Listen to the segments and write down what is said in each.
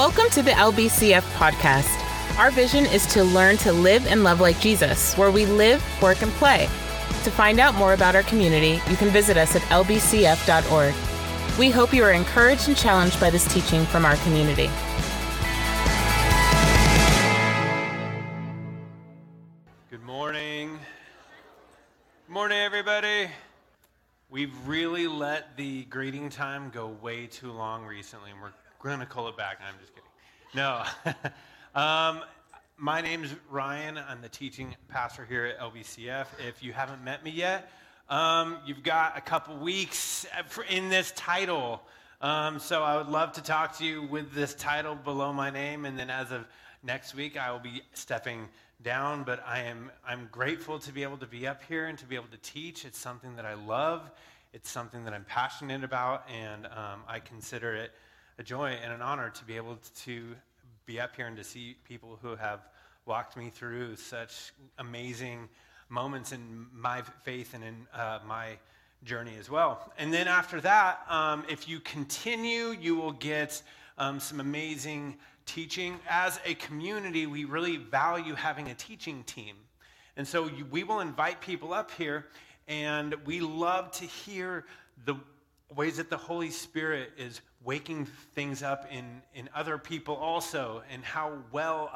Welcome to the LBCF podcast. Our vision is to learn to live and love like Jesus, where we live, work, and play. To find out more about our community, you can visit us at lbcf.org. We hope you are encouraged and challenged by this teaching from our community. Good morning. Good morning, everybody. We've really let the greeting time go way too long recently, and we're going to call it back. I'm just kidding. No. um, my name's Ryan. I'm the teaching pastor here at LBCF. If you haven't met me yet, um, you've got a couple weeks in this title. Um, so I would love to talk to you with this title below my name, and then as of next week, I will be stepping down. But I am I'm grateful to be able to be up here and to be able to teach. It's something that I love. It's something that I'm passionate about, and um, I consider it a joy and an honor to be able to be up here and to see people who have walked me through such amazing moments in my faith and in uh, my journey as well. And then after that, um, if you continue, you will get um, some amazing teaching. As a community, we really value having a teaching team. And so you, we will invite people up here, and we love to hear the ways that the Holy Spirit is waking things up in, in other people also, and how well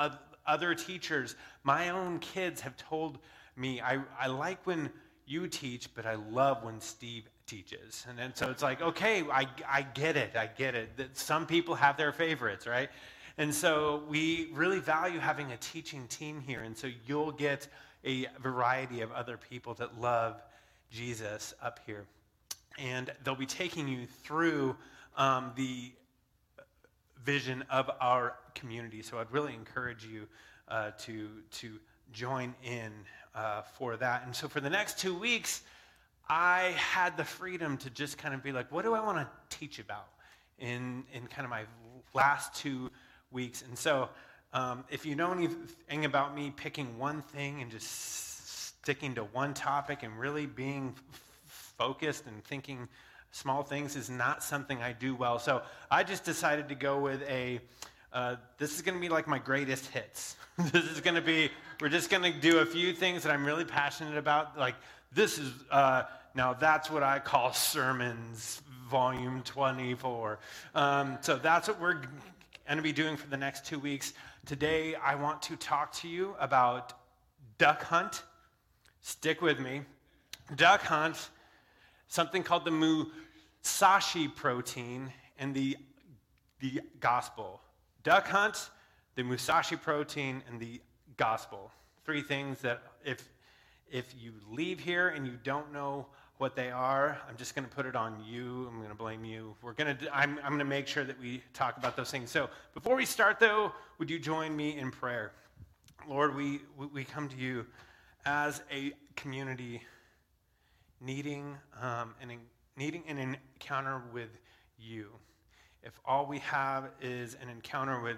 other teachers, my own kids, have told me, I, I like when you teach, but I love when Steve teaches. And then so it's like, okay, I, I get it, I get it. That some people have their favorites, right? And so we really value having a teaching team here. And so you'll get a variety of other people that love Jesus up here and they'll be taking you through um, the vision of our community. So I'd really encourage you uh, to, to join in uh, for that. And so for the next two weeks, I had the freedom to just kind of be like, what do I want to teach about in, in kind of my last two weeks? And so um, if you know anything about me picking one thing and just sticking to one topic and really being focused and thinking small things is not something I do well. So I just decided to go with a uh, this is going to be like my greatest hits. this is going to be, we're just going to do a few things that I'm really passionate about. Like, this is, uh, now that's what I call sermons, volume 24. Um, so that's what we're going to be doing for the next two weeks. Today, I want to talk to you about duck hunt. Stick with me. Duck hunt something called the Musashi protein and the, the gospel. Duck hunt, the Musashi protein, and the gospel. Three things that if, if you leave here and you don't know what they are, I'm just going to put it on you. I'm going to blame you. We're going to, I'm, I'm going to make sure that we talk about those things. So before we start, though, would you join me in prayer? Lord, we, we come to you as a community needing, um, an, needing an encounter with you. If all we have is an encounter with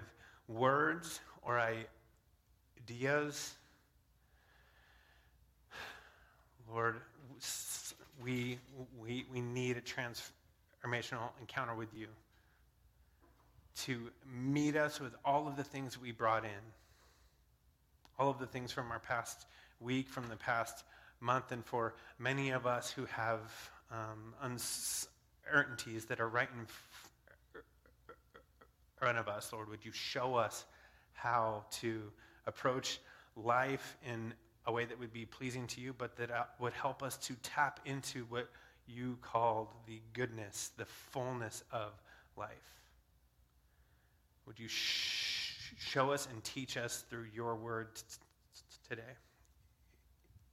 words or ideas, Lord, we, we, we need a transformational encounter with you to meet us with all of the things we brought in, all of the things from our past week, from the past month, and for many of us who have um, uncertainties that are right in front of us, Lord, would you show us how to approach life in a way that would be pleasing to you, but that uh, would help us to tap into what you called the goodness, the fullness of life. Would you sh- show us and teach us through your word t- t- today?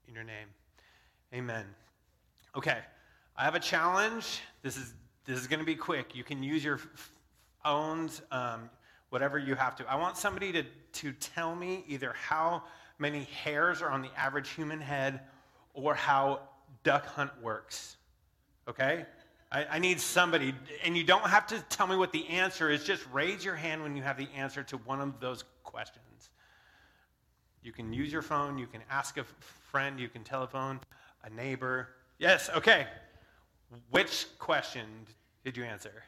In your name. Amen. Okay, I have a challenge. This is this is going to be quick. You can use your phones, um, whatever you have to. I want somebody to to tell me either how many hairs are on the average human head, or how duck hunt works. Okay. I, I need somebody, and you don't have to tell me what the answer is. Just raise your hand when you have the answer to one of those questions. You can use your phone, you can ask a friend you can telephone, a neighbor. Yes, okay. Which question did you answer?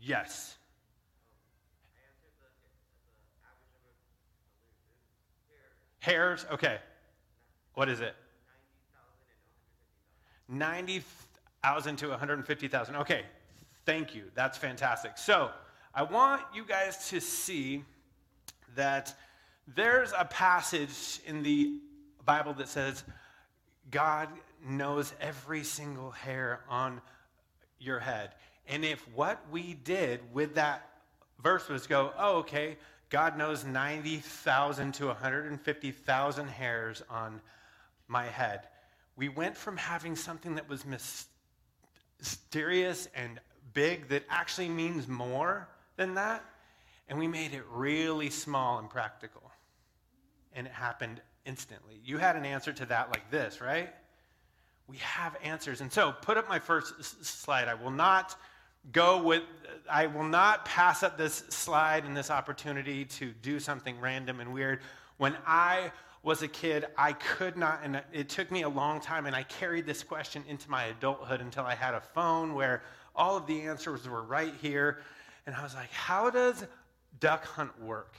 Yes. Hairs, okay. What is it? 90,000 to 150,000. Okay, thank you. That's fantastic. So I want you guys to see that there's a passage in the Bible that says God knows every single hair on your head. And if what we did with that verse was go, oh, okay, God knows 90,000 to 150,000 hairs on my head. We went from having something that was mysterious and big that actually means more than that, and we made it really small and practical. And it happened instantly. You had an answer to that like this, right? We have answers. And so, put up my first slide. I will not go with, I will not pass up this slide and this opportunity to do something random and weird. When I was a kid, I could not, and it took me a long time, and I carried this question into my adulthood until I had a phone where all of the answers were right here. And I was like, how does duck hunt work?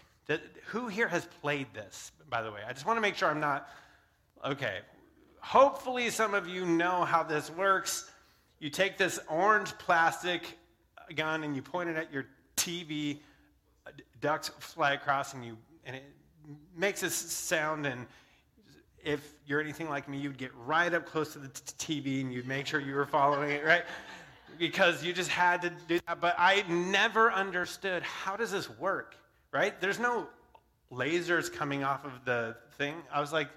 Who here has played this, by the way? I just want to make sure I'm not, okay. Hopefully, some of you know how this works. You take this orange plastic gun and you point it at your TV, uh, ducks fly across, and, you, and it makes a sound. And if you're anything like me, you'd get right up close to the t- TV and you'd make sure you were following it, right? because you just had to do that. But I never understood how does this work, right? There's no lasers coming off of the thing. I was like,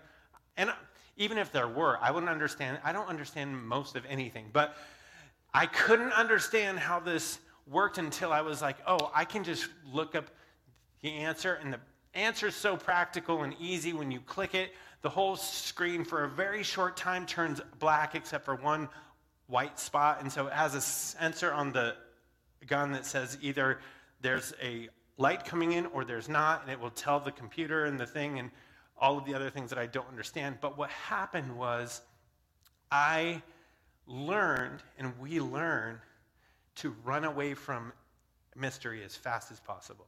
and even if there were, I wouldn't understand. I don't understand most of anything, but I couldn't understand how this worked until I was like, oh, I can just look up the answer, and the answer is so practical and easy when you click it. The whole screen for a very short time turns black except for one white spot. And so it has a sensor on the gun that says either there's a light coming in or there's not, and it will tell the computer and the thing and all of the other things that I don't understand. But what happened was I learned, and we learned, to run away from mystery as fast as possible.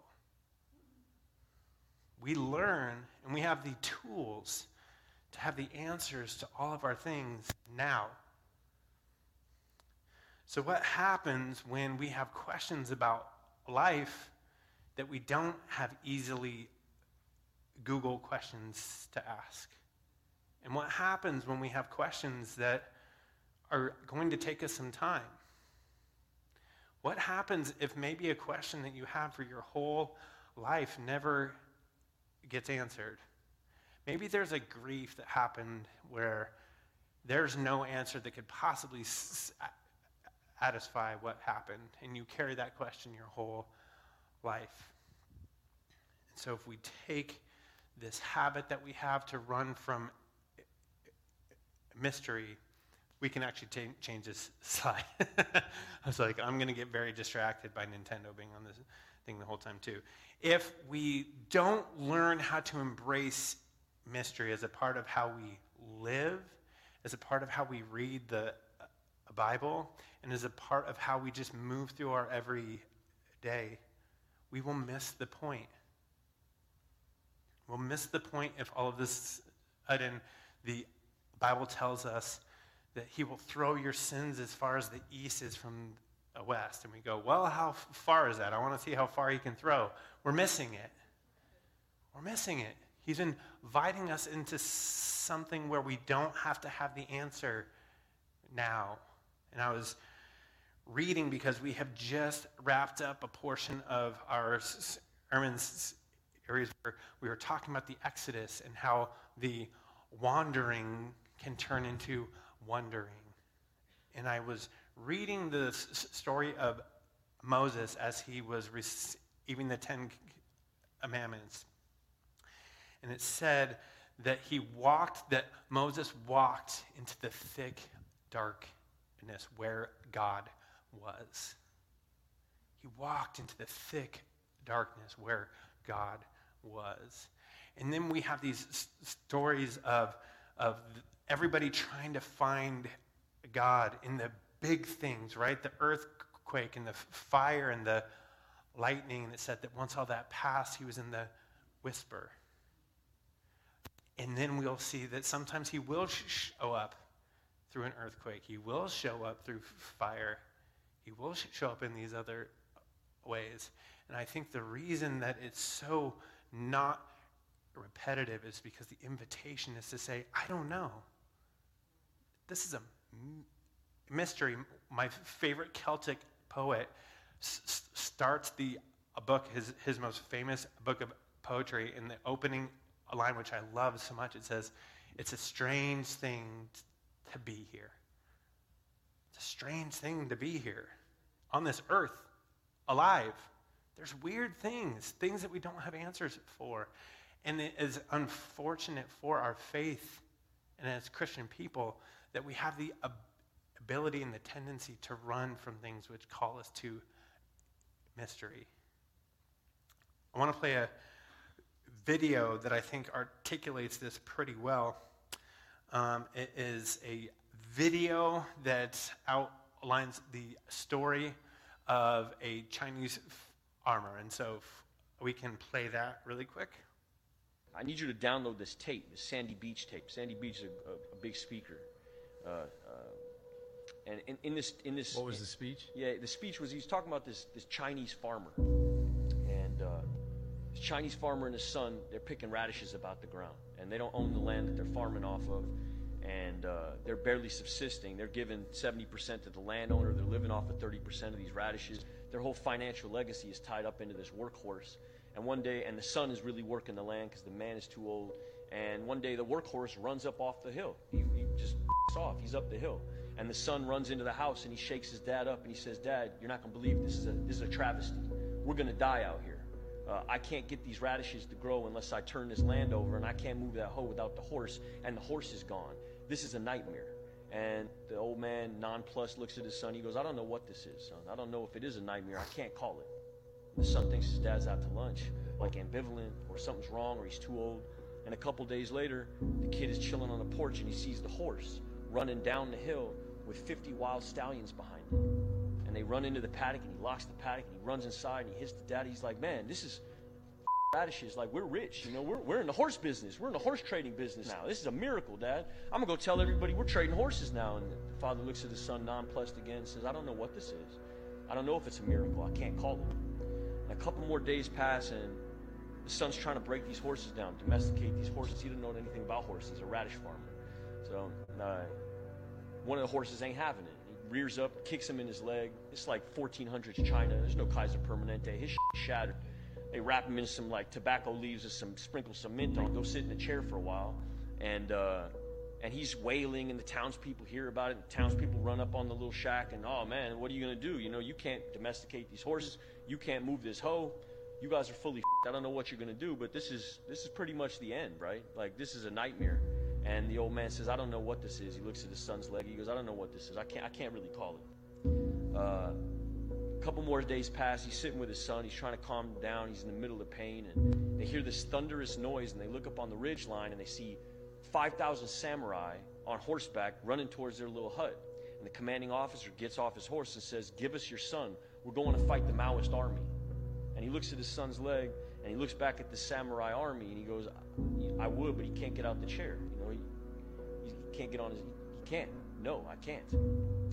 We learn and we have the tools to have the answers to all of our things now. So, what happens when we have questions about life that we don't have easily Google questions to ask? And what happens when we have questions that are going to take us some time? What happens if maybe a question that you have for your whole life never gets answered? Maybe there's a grief that happened where there's no answer that could possibly satisfy what happened, and you carry that question your whole life. And so, if we take this habit that we have to run from mystery, we can actually t- change this slide. I was like, I'm going to get very distracted by Nintendo being on this thing the whole time, too. If we don't learn how to embrace mystery as a part of how we live, as a part of how we read the uh, Bible, and as a part of how we just move through our everyday, we will miss the point. We'll miss the point if all of this sudden the Bible tells us that He will throw your sins as far as the east is from the west. And we go, well, how far is that? I want to see how far He can throw. We're missing it. We're missing it. He's inviting us into something where we don't have to have the answer now. And I was reading because we have just wrapped up a portion of our sermon series where we were talking about the Exodus and how the wandering can turn into wondering. And I was reading the story of Moses as he was receiving the Ten Commandments. And it said that he walked, that Moses walked into the thick, darkness where God was. He walked into the thick darkness where God was. And then we have these s- stories of, of everybody trying to find God in the big things, right? The earthquake and the fire and the lightning. It said that once all that passed, he was in the whisper. And then we'll see that sometimes he will show up through an earthquake. He will show up through fire. He will show up in these other ways. And I think the reason that it's so not repetitive is because the invitation is to say, I don't know. This is a mystery. My favorite Celtic poet s- starts the a book, his, his most famous book of poetry, in the opening line, which I love so much. It says, It's a strange thing to be here. Strange thing to be here on this earth, alive. There's weird things, things that we don't have answers for. And it is unfortunate for our faith and as Christian people that we have the ability and the tendency to run from things which call us to mystery. I want to play a video that I think articulates this pretty well. Um, it is a video that outlines the story of a Chinese armor. And so we can play that really quick. I need you to download this tape, the Sandy Beach tape. Sandy Beach is a, a, a big speaker. Uh, uh, and in, in, this, in this, what was the speech? Yeah, the speech was he was talking about this this Chinese farmer, and uh, this Chinese farmer and his son they're picking radishes about the ground, and they don't own the land that they're farming off of, and uh, they're barely subsisting. They're giving 70% to the landowner. They're living off of 30% of these radishes. Their whole financial legacy is tied up into this workhorse. And one day, and the son is really working the land because the man is too old. And one day, the workhorse runs up off the hill. He, he just off. He's up the hill. And the son runs into the house and he shakes his dad up and he says, Dad, you're not going to believe this is a, this is a travesty. We're going to die out here. Uh, I can't get these radishes to grow unless I turn this land over, and I can't move that hoe without the horse, and the horse is gone. This is a nightmare. And the old man, nonplussed, looks at his son. He goes, I don't know what this is, son. I don't know if it is a nightmare. I can't call it. The son thinks his dad's out to lunch, like ambivalent, or something's wrong, or he's too old. And a couple days later, the kid is chilling on the porch and he sees the horse running down the hill with 50 wild stallions behind him. And they run into the paddock and he locks the paddock and he runs inside and he hits the dad. He's like, man, this is radishes. Like, we're rich. You know, we're, we're in the horse business. We're in the horse trading business now. This is a miracle, Dad. I'm to go tell everybody we're trading horses now. And the father looks at his son, nonplussed again, and says, I don't know what this is. I don't know if it's a miracle. I can't call it. And a couple more days pass, and the son's trying to break these horses down, domesticate these horses. He didn't know anything about horses. A radish farmer. So uh, one of the horses ain't having it. He rears up, kicks him in his leg. It's like 1400s China. There's no Kaiser Permanente. His shattered. They wrap him in some like tobacco leaves and some sprinkle some mint on. Go sit in a chair for a while, and uh, and he's wailing, and the townspeople hear about it. And the townspeople run up on the little shack, and oh man, what are you gonna do? You know, you can't domesticate these horses. You can't move this hoe. You guys are fully. I don't know what you're gonna do, but this is this is pretty much the end, right? Like this is a nightmare. And the old man says, I don't know what this is. He looks at his son's leg. He goes, I don't know what this is. I can't I can't really call it. Uh, a couple more days pass. He's sitting with his son. He's trying to calm down. He's in the middle of pain, and they hear this thunderous noise, and they look up on the ridge line, and they see 5,000 samurai on horseback running towards their little hut. And the commanding officer gets off his horse and says, "Give us your son. We're going to fight the Maoist army." And he looks at his son's leg, and he looks back at the samurai army, and he goes, "I would, but he can't get out the chair. You know, he, he can't get on his. He can't. No, I can't.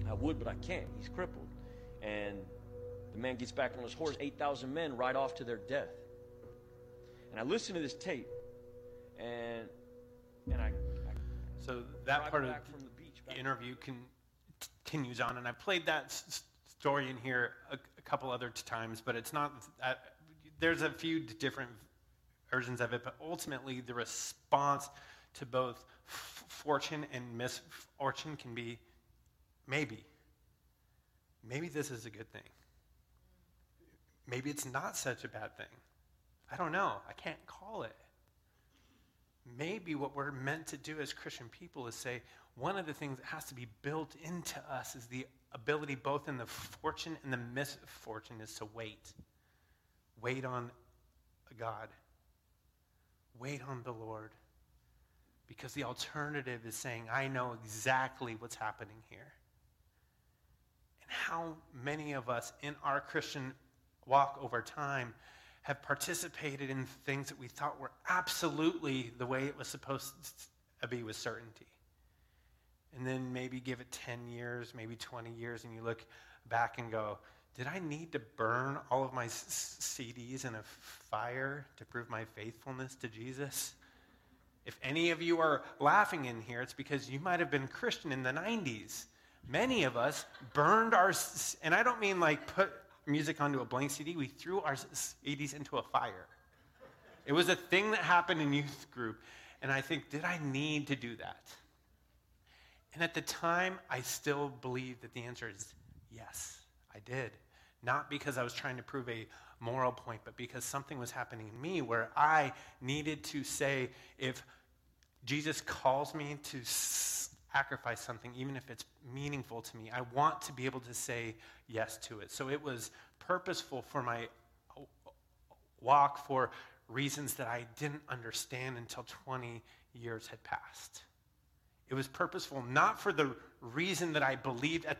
I would, but I can't. He's crippled." And the man gets back on his horse. 8,000 men ride off to their death. And I listen to this tape, and and I. I so that part of the, beach, interview can, continues on, and I played that s- story in here a, a, couple other times, but it's not. There's a few different versions of it, but ultimately the response to both f- fortune and misfortune can be maybe. Maybe this is a good thing. Maybe it's not such a bad thing. I don't know. I can't call it. Maybe what we're meant to do as Christian people is say one of the things that has to be built into us is the ability, both in the fortune and the misfortune, is to wait. Wait on God. Wait on the Lord. Because the alternative is saying, I know exactly what's happening here. And how many of us in our Christian walk over time have participated in things that we thought were absolutely the way it was supposed to be with certainty. And then maybe give it 10 years, maybe 20 years, and you look back and go, did I need to burn all of my CDs in a fire to prove my faithfulness to Jesus? If any of you are laughing in here, it's because you might have been Christian in the 90s. Many of us burned our, and I don't mean like put music onto a blank CD, we threw our CDs into a fire. It was a thing that happened in youth group. And I think, did I need to do that? And at the time, I still believe that the answer is yes, I did. Not because I was trying to prove a moral point, but because something was happening in me where I needed to say, if Jesus calls me to sacrifice something, even if it's meaningful to me, I want to be able to say yes to it. So it was purposeful for my uh, walk for reasons that I didn't understand until 20 years had passed. It was purposeful not for the reason that I believed at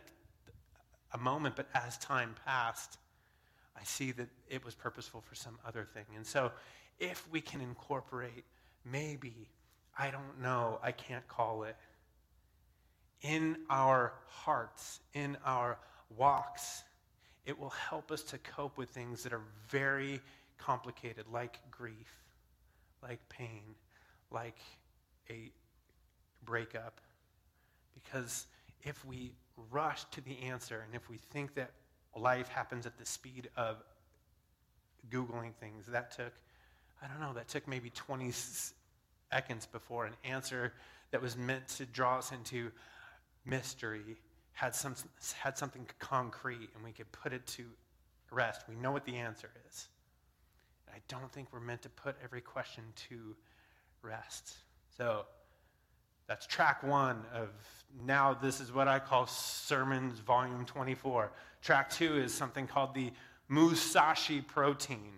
a moment, but as time passed, I see that it was purposeful for some other thing. And so, if we can incorporate, maybe, I don't know, I can't call it, in our hearts, in our walks, it will help us to cope with things that are very complicated, like grief, like pain, like a breakup. Because if we rush to the answer and if we think that life happens at the speed of Googling things, that took, I don't know, that took maybe 20 seconds before an answer that was meant to draw us into mystery had, some, had something concrete and we could put it to rest. We know what the answer is. I don't think we're meant to put every question to rest. So that's track one of now this is what I call Sermons Volume 24. Track two is something called the Musashi protein.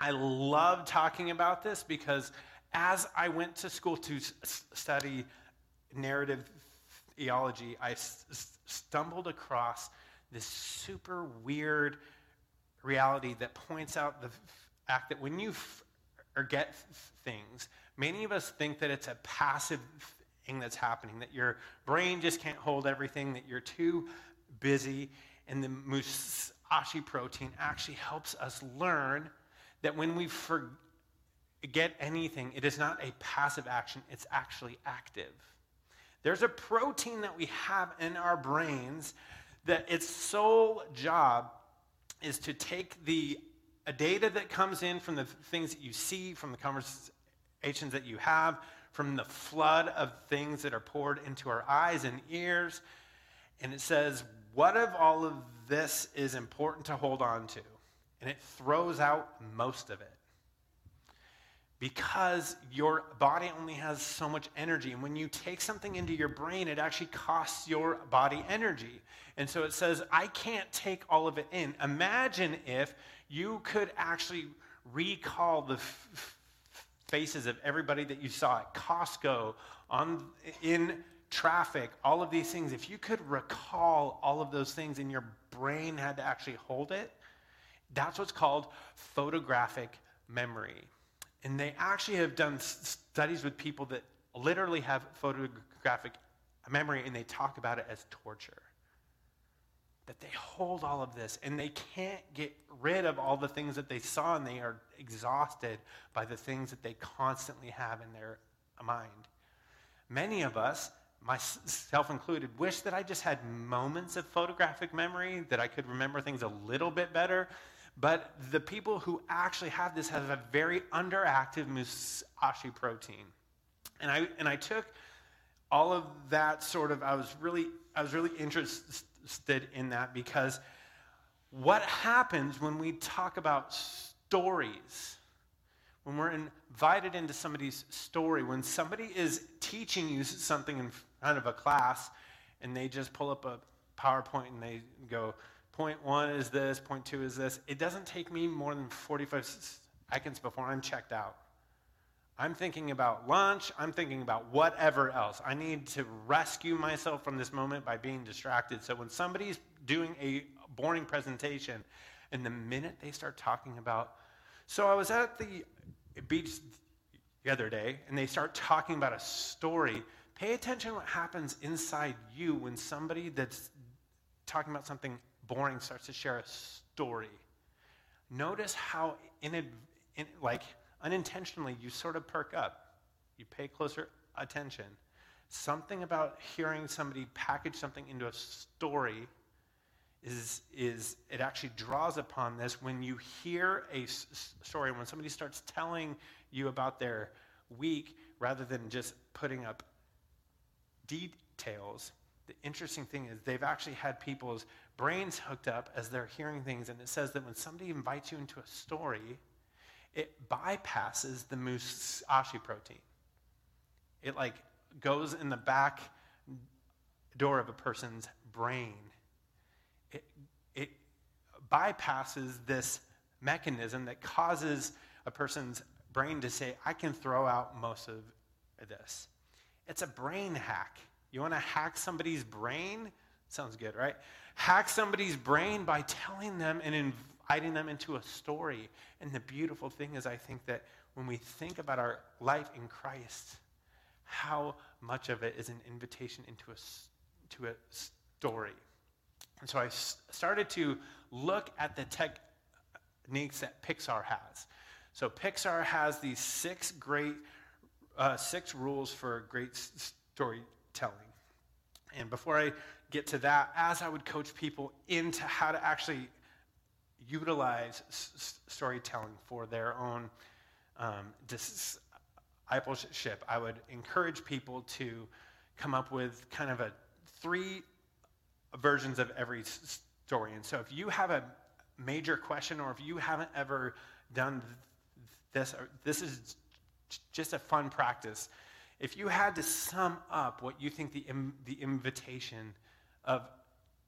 I love talking about this because as I went to school to study narrative theology, I stumbled across this super weird reality that points out the fact that when you forget er, things, many of us think that it's a passive thing that's happening, that your brain just can't hold everything, that you're too busy. And the Musashi protein actually helps us learn that when we forget anything, it is not a passive action, it's actually active. There's a protein that we have in our brains that its sole job is to take the data that comes in from the things that you see, from the conversations that you have, from the flood of things that are poured into our eyes and ears. And it says, What of all of this is important to hold on to? And it throws out most of it. Because your body only has so much energy. And when you take something into your brain, it actually costs your body energy. And so it says, I can't take all of it in. Imagine if you could actually recall the f- faces of everybody that you saw at Costco, on, in traffic, all of these things, if you could recall all of those things and your brain had to actually hold it, that's what's called photographic memory. And they actually have done studies with people that literally have photographic memory and they talk about it as torture that they hold all of this and they can't get rid of all the things that they saw and they are exhausted by the things that they constantly have in their mind. Many of us, myself included, wish that I just had moments of photographic memory, that I could remember things a little bit better. But the people who actually have this have a very underactive Musashi protein. And I, and I took all of that sort of, I was really, I was really interested in that because what happens when we talk about stories, when we're invited into somebody's story, when somebody is teaching you something in front of a class and they just pull up a PowerPoint and they go, point one is this, point two is this, it doesn't take me more than 45 seconds before I'm checked out. I'm thinking about lunch. I'm thinking about whatever else. I need to rescue myself from this moment by being distracted. So when somebody's doing a boring presentation, and the minute they start talking about So I was at the beach the other day, and they start talking about a story. Pay attention what happens inside you when somebody that's talking about something boring starts to share a story. Notice how, in, in like unintentionally, you sort of perk up. You pay closer attention. Something about hearing somebody package something into a story is, is it actually draws upon this when you hear a s- story, when somebody starts telling you about their week rather than just putting up details. The interesting thing is they've actually had people's brains hooked up as they're hearing things, and it says that when somebody invites you into a story, it bypasses the musashi protein. It like goes in the back door of a person's brain it bypasses this mechanism that causes a person's brain to say, I can throw out most of this. It's a brain hack. You want to hack somebody's brain? Sounds good, right? Hack somebody's brain by telling them and inviting them into a story. And the beautiful thing is, I think that when we think about our life in Christ, how much of it is an invitation into a, to a story. And so I started to look at the techniques that Pixar has. So Pixar has these six great, uh, six rules for great storytelling. And before I get to that, as I would coach people into how to actually utilize s- storytelling for their own um, discipleship, I would encourage people to come up with kind of a three versions of every story. And so if you have a major question or if you haven't ever done this, this is just a fun practice. If you had to sum up what you think the, the invitation of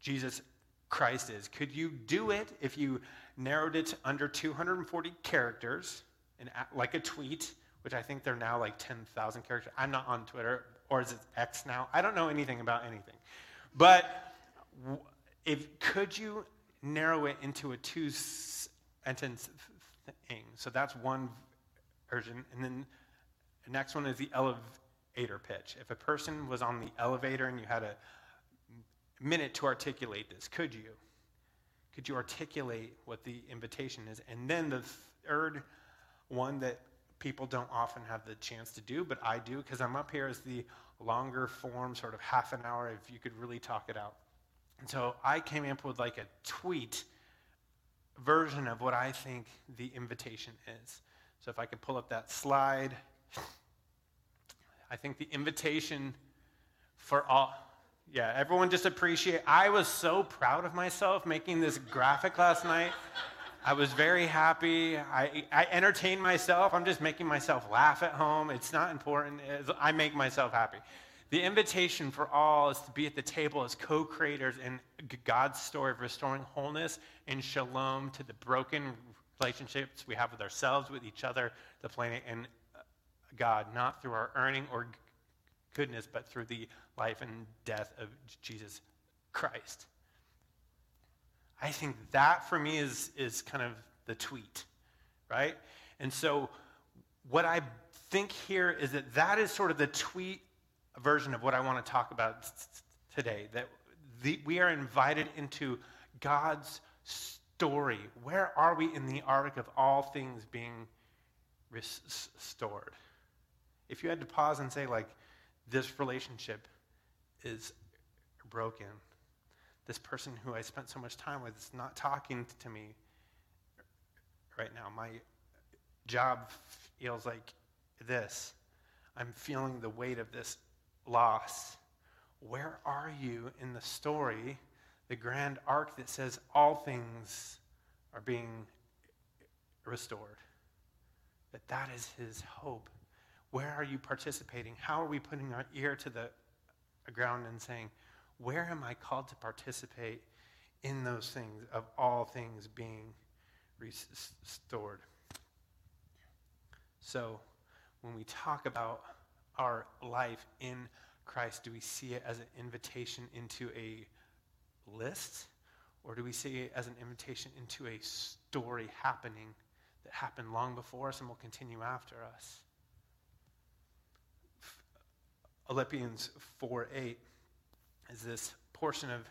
Jesus Christ is, could you do it if you narrowed it under 240 characters, and like a tweet, which I think they're now like 10,000 characters? I'm not on Twitter, or is it X now? I don't know anything about anything. But if, could you narrow it into a two sentence thing? So that's one version. And then the next one is the elevator pitch. If a person was on the elevator and you had a minute to articulate this, could you? Could you articulate what the invitation is? And then the third one that people don't often have the chance to do, but I do because I'm up here as the longer form, sort of half an hour, if you could really talk it out. And so I came up with like a tweet version of what I think the invitation is. So if I could pull up that slide, I think the invitation for all, yeah, everyone just appreciate. I was so proud of myself making this graphic last night. I was very happy. I, I entertained myself. I'm just making myself laugh at home. It's not important. I make myself happy. The invitation for all is to be at the table as co creators in God's story of restoring wholeness and shalom to the broken relationships we have with ourselves, with each other, the planet, and uh, God, not through our earning or goodness, but through the life and death of Jesus Christ. I think that for me is, is kind of the tweet, right? And so what I think here is that that is sort of the tweet version of what I want to talk about today. That the, we are invited into God's story. Where are we in the arc of all things being restored? If you had to pause and say, like, this relationship is broken, this person who I spent so much time with is not talking to me right now. My job feels like this. I'm feeling the weight of this loss. Where are you in the story, the grand arc that says all things are being restored? That that is his hope. Where are you participating? How are we putting our ear to the ground and saying, where am I called to participate in those things, of all things being restored? So, when we talk about our life in Christ, do we see it as an invitation into a list? Or do we see it as an invitation into a story happening that happened long before us and will continue after us. Philippians 4 8 is this portion of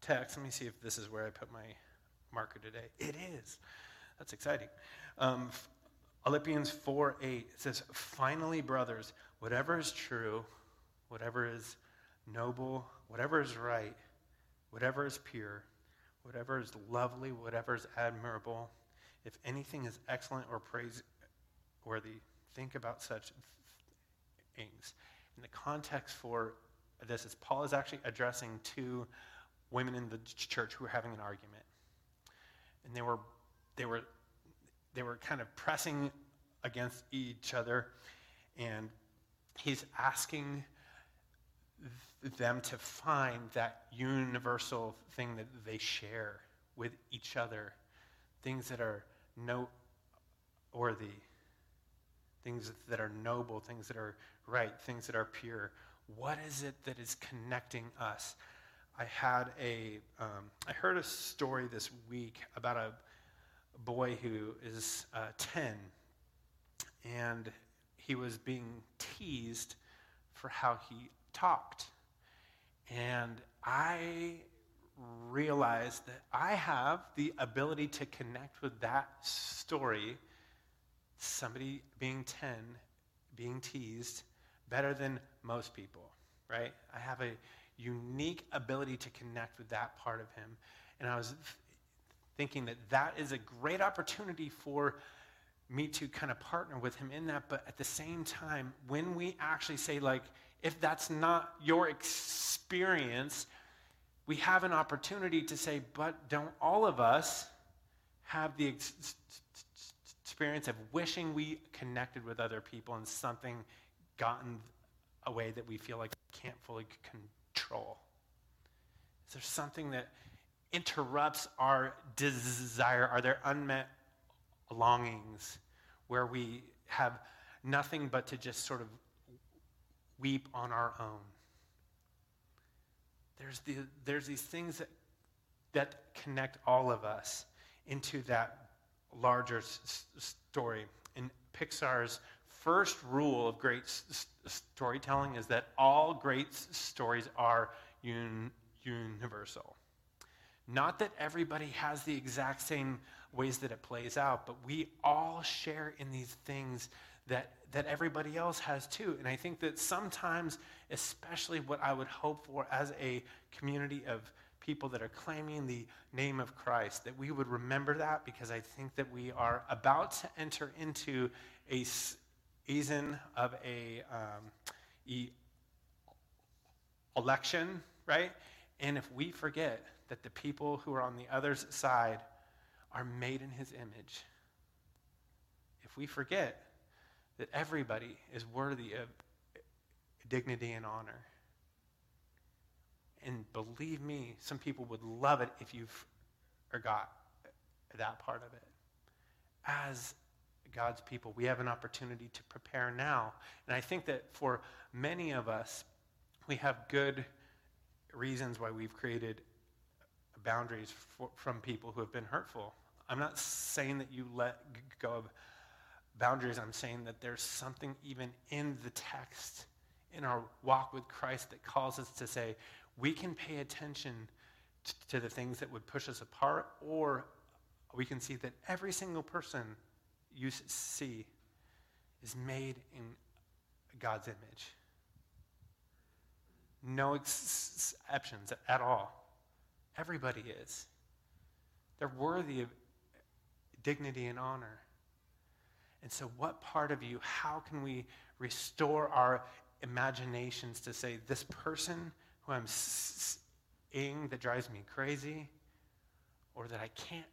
text. Let me see if this is where I put my marker today. It is. That's exciting. Um, Philippians 4 8 says, Finally, brothers, whatever is true, whatever is noble, whatever is right, whatever is pure, whatever is lovely, whatever is admirable, if anything is excellent or praiseworthy, think about such things. And the context for this is Paul is actually addressing two women in the church who were having an argument. And they were, they were, they were kind of pressing against each other. And he's asking them to find that universal thing that they share with each other, things that are noteworthy, things that are noble, things that are right, things that are pure. What is it that is connecting us? I had a, um, I heard a story this week about a boy who is uh, 10, and he was being teased for how he talked. And I realized that I have the ability to connect with that story, somebody being 10, being teased, better than most people, right? I have a unique ability to connect with that part of him. And I was thinking that that is a great opportunity for me to kind of partner with him in that. But at the same time, when we actually say, like, if that's not your experience, we have an opportunity to say, but don't all of us have the ex- experience of wishing we connected with other people and something gotten a way that we feel like we can't fully control? Is there something that interrupts our desire? Are there unmet longings where we have nothing but to just sort of weep on our own? There's, the, there's these things that, that connect all of us into that larger s- story. In Pixar's first rule of great s- storytelling is that all great s- stories are un- universal. Not that everybody has the exact same ways that it plays out, but we all share in these things that, that everybody else has too. And I think that sometimes, especially what I would hope for as a community of people that are claiming the name of Christ, that we would remember that because I think that we are about to enter into a season of a um, e- election, right? And if we forget that the people who are on the other side are made in his image, if we forget that everybody is worthy of dignity and honor, and believe me, some people would love it if you forgot that part of it. As God's people, we have an opportunity to prepare now. And I think that for many of us, we have good reasons why we've created boundaries for, from people who have been hurtful. I'm not saying that you let go of boundaries. I'm saying that there's something even in the text, in our walk with Christ, that calls us to say, we can pay attention t- to the things that would push us apart, or we can see that every single person you see is made in God's image. No exceptions at all. Everybody is. They're worthy of dignity and honor. And so, what part of you, how can we restore our imaginations to say, this person who I'm seeing that drives me crazy, or that I can't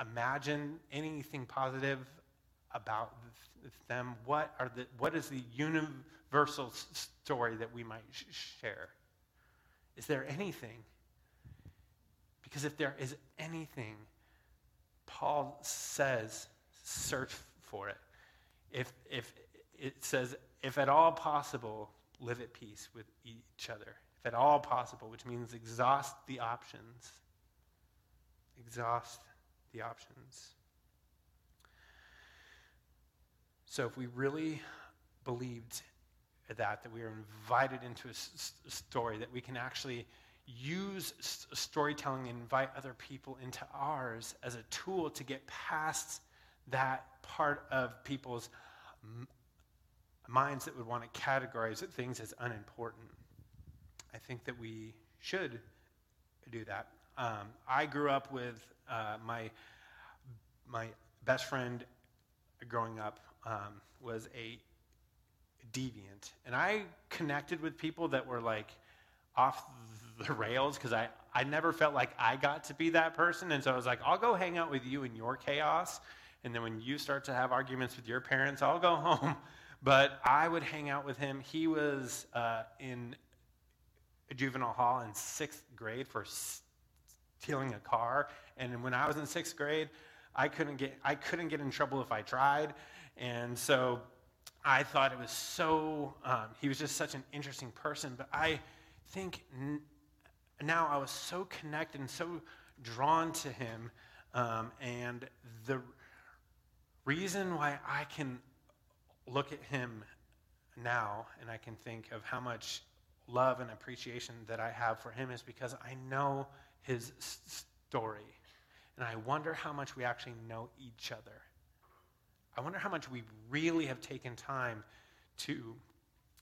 imagine anything positive about them, what, are the, what is the universal story that we might share? Is there anything? Because if there is anything, Paul says, search for it. If, if it says, if at all possible, live at peace with each other. If at all possible, which means exhaust the options. Exhaust the options. So if we really believed that, that we are invited into a s- story, that we can actually use s- storytelling and invite other people into ours as a tool to get past that part of people's m- minds that would want to categorize things as unimportant. I think that we should do that. Um, I grew up with uh, my my best friend growing up um, was a deviant, and I connected with people that were like off the rails because I I never felt like I got to be that person, and so I was like, I'll go hang out with you in your chaos, and then when you start to have arguments with your parents, I'll go home. But I would hang out with him. He was uh, in juvenile hall in sixth grade for stealing a car. And when I was in sixth grade, I couldn't get I couldn't get in trouble if I tried. And so I thought it was so. Um, he was just such an interesting person. But I think n- now I was so connected and so drawn to him. Um, and the reason why I can look at him now and I can think of how much love and appreciation that I have for him is because I know his story. And I wonder how much we actually know each other. I wonder how much we really have taken time to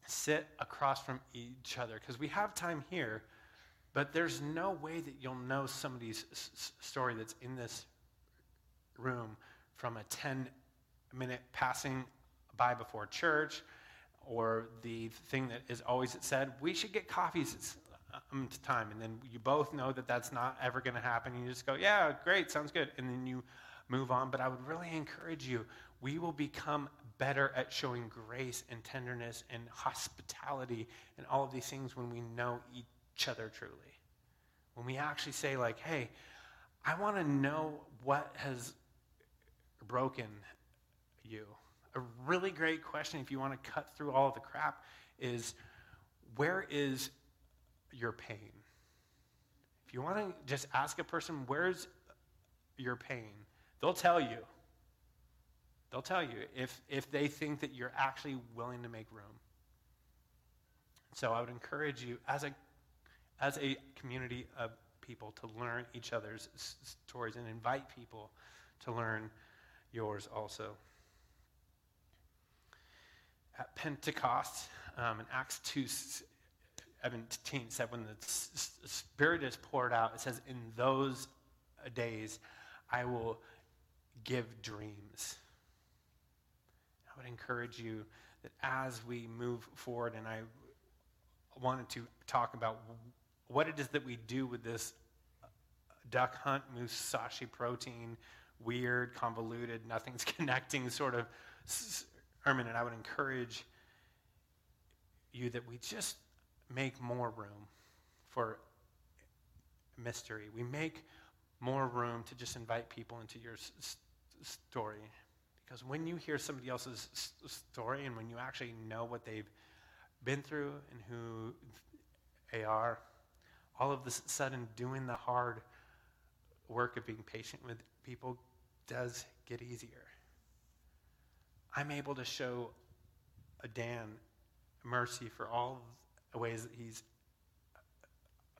sit across from each other because we have time here, but there's no way that you'll know somebody's s- story that's in this room from a 10 minute passing by before church or the thing that is always said, we should get coffees um, time. And then you both know that that's not ever going to happen. And you just go, yeah, great, sounds good. And then you move on. But I would really encourage you, we will become better at showing grace and tenderness and hospitality and all of these things when we know each other truly. When we actually say, like, hey, I want to know what has broken you a really great question if you want to cut through all the crap is where is your pain? If you want to just ask a person, where's your pain? They'll tell you. They'll tell you if, if they think that you're actually willing to make room. So I would encourage you as a, as a community of people to learn each other's stories and invite people to learn yours also at Pentecost um, in Acts 2 17 said, when the Spirit is poured out, it says, in those uh, days I will give dreams. I would encourage you that as we move forward, and I wanted to talk about what it is that we do with this uh, duck hunt musashi protein, weird, convoluted, nothing's connecting sort of sermon, and I would encourage you that we just make more room for mystery. We make more room to just invite people into your s- story. Because when you hear somebody else's s- story and when you actually know what they've been through and who they are, all of a sudden doing the hard work of being patient with people does get easier. I'm able to show a Dan mercy for all ways he's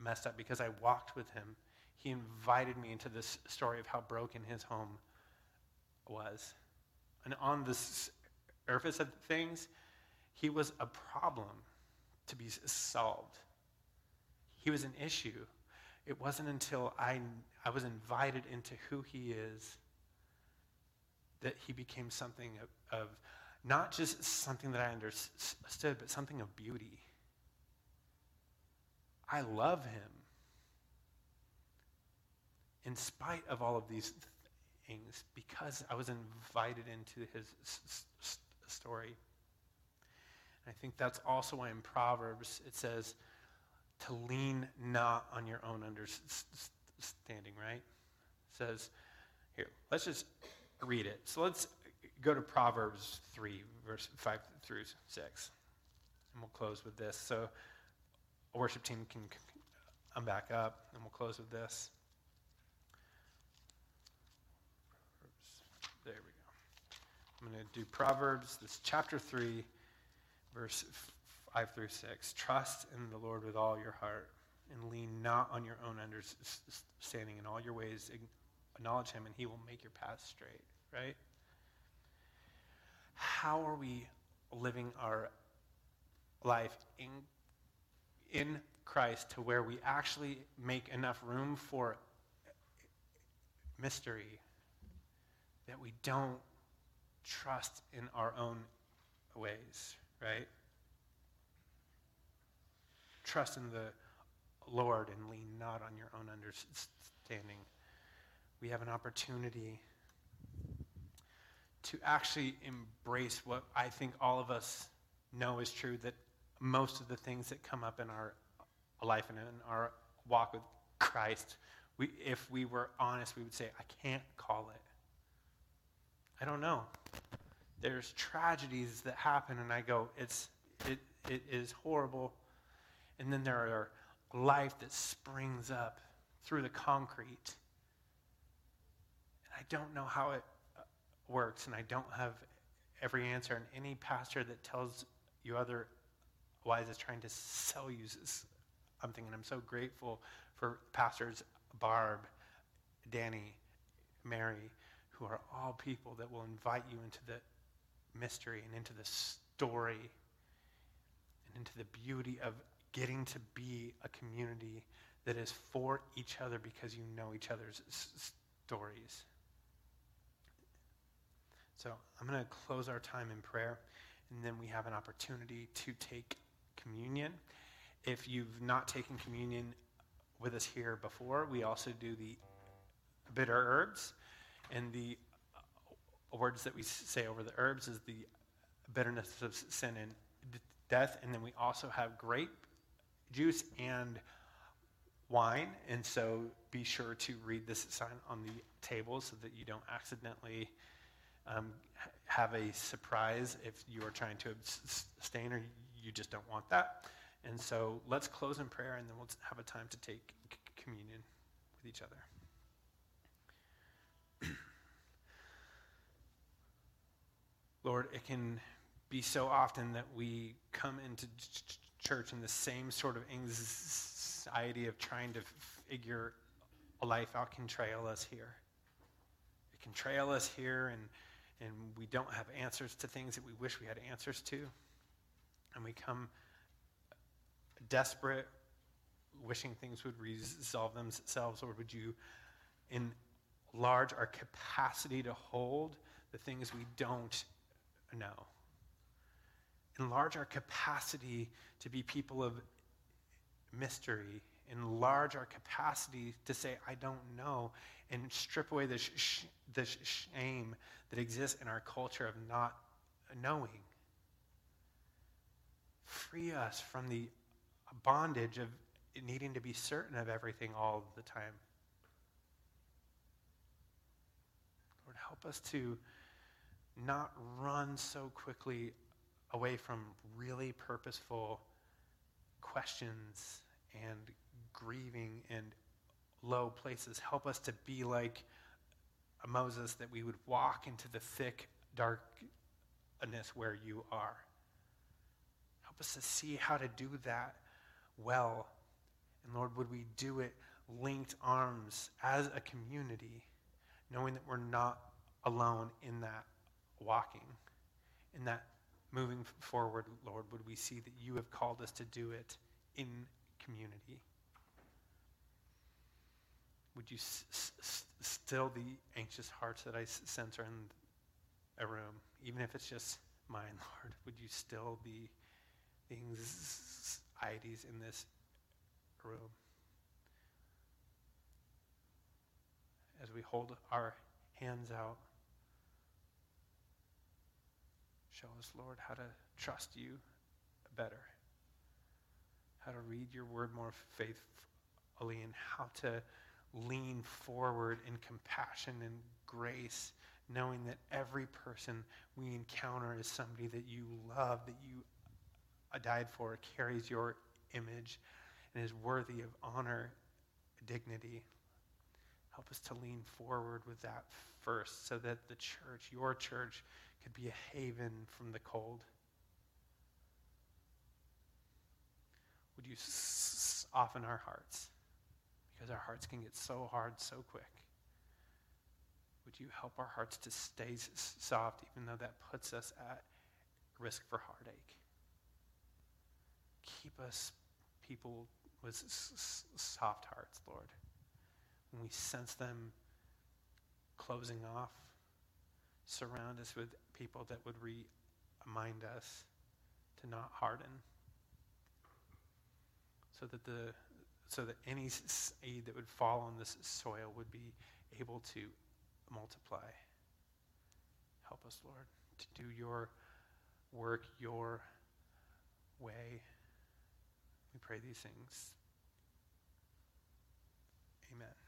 messed up because I walked with him. He invited me into this story of how broken his home was. And on the surface of things, he was a problem to be solved. He was an issue. It wasn't until I, I was invited into who he is that he became something of, of not just something that I understood, but something of beauty. I love him. In spite of all of these things, because I was invited into his s- s- story. And I think that's also why in Proverbs it says to lean not on your own understanding, right? It says, here, let's just read it. So let's go to Proverbs 3, verse 5 through 6. And we'll close with this. So, a worship team can come back up, and we'll close with this. There we go. I'm going to do Proverbs, this chapter 3, verse 5 through 6. Trust in the Lord with all your heart and lean not on your own understanding. In all your ways, acknowledge him, and he will make your path straight, right? How are we living our life in, in Christ to where we actually make enough room for mystery that we don't trust in our own ways, right? Trust in the Lord and lean not on your own understanding. We have an opportunity to actually embrace what I think all of us know is true that most of the things that come up in our life and in our walk with Christ, we, if we were honest, we would say, I can't call it. I don't know. There's tragedies that happen, and I go, it's, it, it is horrible. And then there are life that springs up through the concrete. And I don't know how it uh, works, and I don't have every answer. And any pastor that tells you otherwise is it trying to sell you something. And I'm so grateful for pastors Barb, Danny, Mary, who are all people that will invite you into the mystery and into the story and into the beauty of getting to be a community that is for each other because you know each other's s- stories. So I'm going to close our time in prayer, and then we have an opportunity to take communion. If you've not taken communion with us here before, we also do the bitter herbs. And the words that we say over the herbs is the bitterness of sin and death. And then we also have grape juice and wine. And so be sure to read this sign on the table so that you don't accidentally um, have a surprise if you are trying to abstain or you just don't want that. And so let's close in prayer and then we'll have a time to take communion with each other. Lord, it can be so often that we come into church in the same sort of anxiety of trying to figure a life out can trail us here. It can trail us here, and, and we don't have answers to things that we wish we had answers to. And we come desperate, wishing things would resolve themselves, or would you enlarge our capacity to hold the things we don't know? enlarge our capacity to be people of mystery, enlarge our capacity to say, I don't know, and strip away the, sh- the shame that exists in our culture of not knowing. Free us from the bondage of needing to be certain of everything all the time. Lord, help us to not run so quickly away from really purposeful questions and grieving and low places. Help us to be like Moses, that we would walk into the thick darkness where you are. Help us to see how to do that well. And Lord, would we do it linked arms as a community, knowing that we're not alone in that walking, in that moving forward, Lord, would we see that you have called us to do it in community? Would you s- s- still the anxious hearts that I sense are in a room, even if it's just mine, Lord? Would you still be anxieties in this room? As we hold our hands out Show us, Lord, how to trust you better, how to read your word more faithfully, and how to lean forward in compassion and grace, knowing that every person we encounter is somebody that you love, that you died for, carries your image, and is worthy of honor, dignity. Help us to lean forward with that first so that the church, your church, could be a haven from the cold. Would you soften our hearts? Because our hearts can get so hard so quick. Would you help our hearts to stay soft, even though that puts us at risk for heartache? Keep us people with soft hearts, Lord. When we sense them closing off, surround us with people that would remind us to not harden so that the so that any seed that would fall on this soil would be able to multiply. Help us, Lord, to do your work your way. We pray these things. Amen.